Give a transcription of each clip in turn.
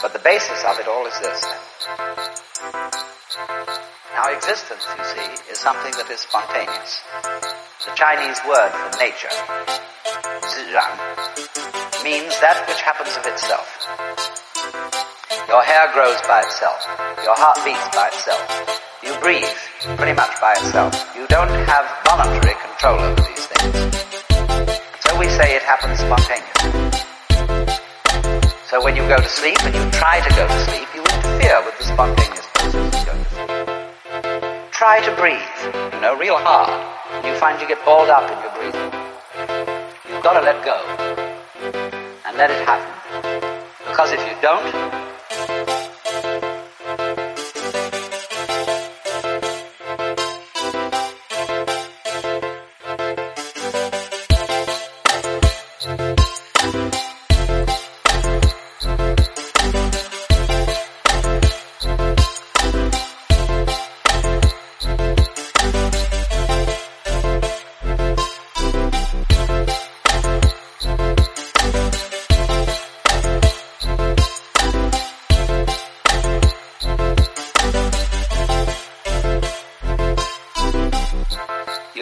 But the basis of it all is this. Now existence, you see, is something that is spontaneous. The Chinese word for nature, ziran, means that which happens of itself. Your hair grows by itself. Your heart beats by itself. You breathe pretty much by itself. You don't have voluntary control over these things. So we say it happens spontaneously. So when you go to sleep and you try to go to sleep, you interfere with the spontaneous process of going to sleep. Try to breathe, you know, real hard. And you find you get balled up in your breathing. You've got to let go and let it happen. Because if you don't,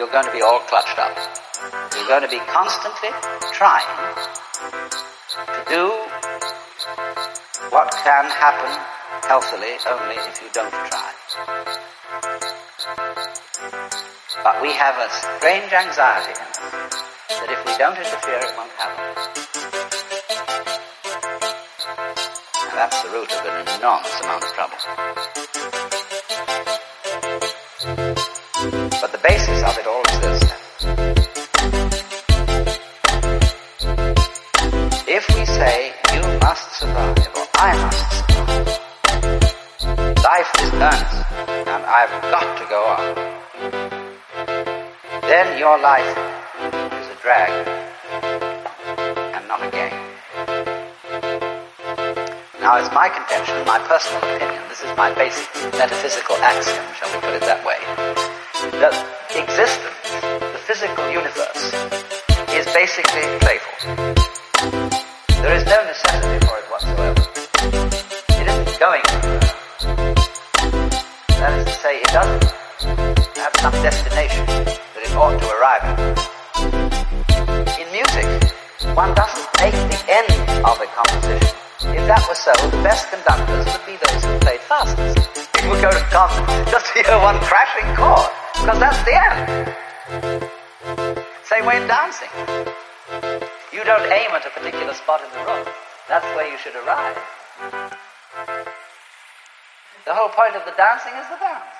you're going to be all clutched up. You're going to be constantly trying to do what can happen healthily only if you don't try. But we have a strange anxiety in us that if we don't interfere, it won't happen. And that's the root of an enormous amount of trouble. But the basis of it all is this. If we say, you must survive, or I must survive, life is earnest, and I've got to go on, then your life is a drag, and not a game. Now, it's my contention, my personal opinion, this is my basic metaphysical axiom, shall we put it that way, that existence, the physical universe, is basically playful. There is no necessity for it whatsoever. It isn't going anywhere. That is to say, it doesn't have some destination that it ought to arrive at. In music, one doesn't make the end of a composition. If that were so, the best conductors would be those who played fastest. People go to concerts just to hear one crashing chord, because that's the end. Same way in dancing. You don't aim at a particular spot in the room. That's where you should arrive. The whole point of the dancing is the dance.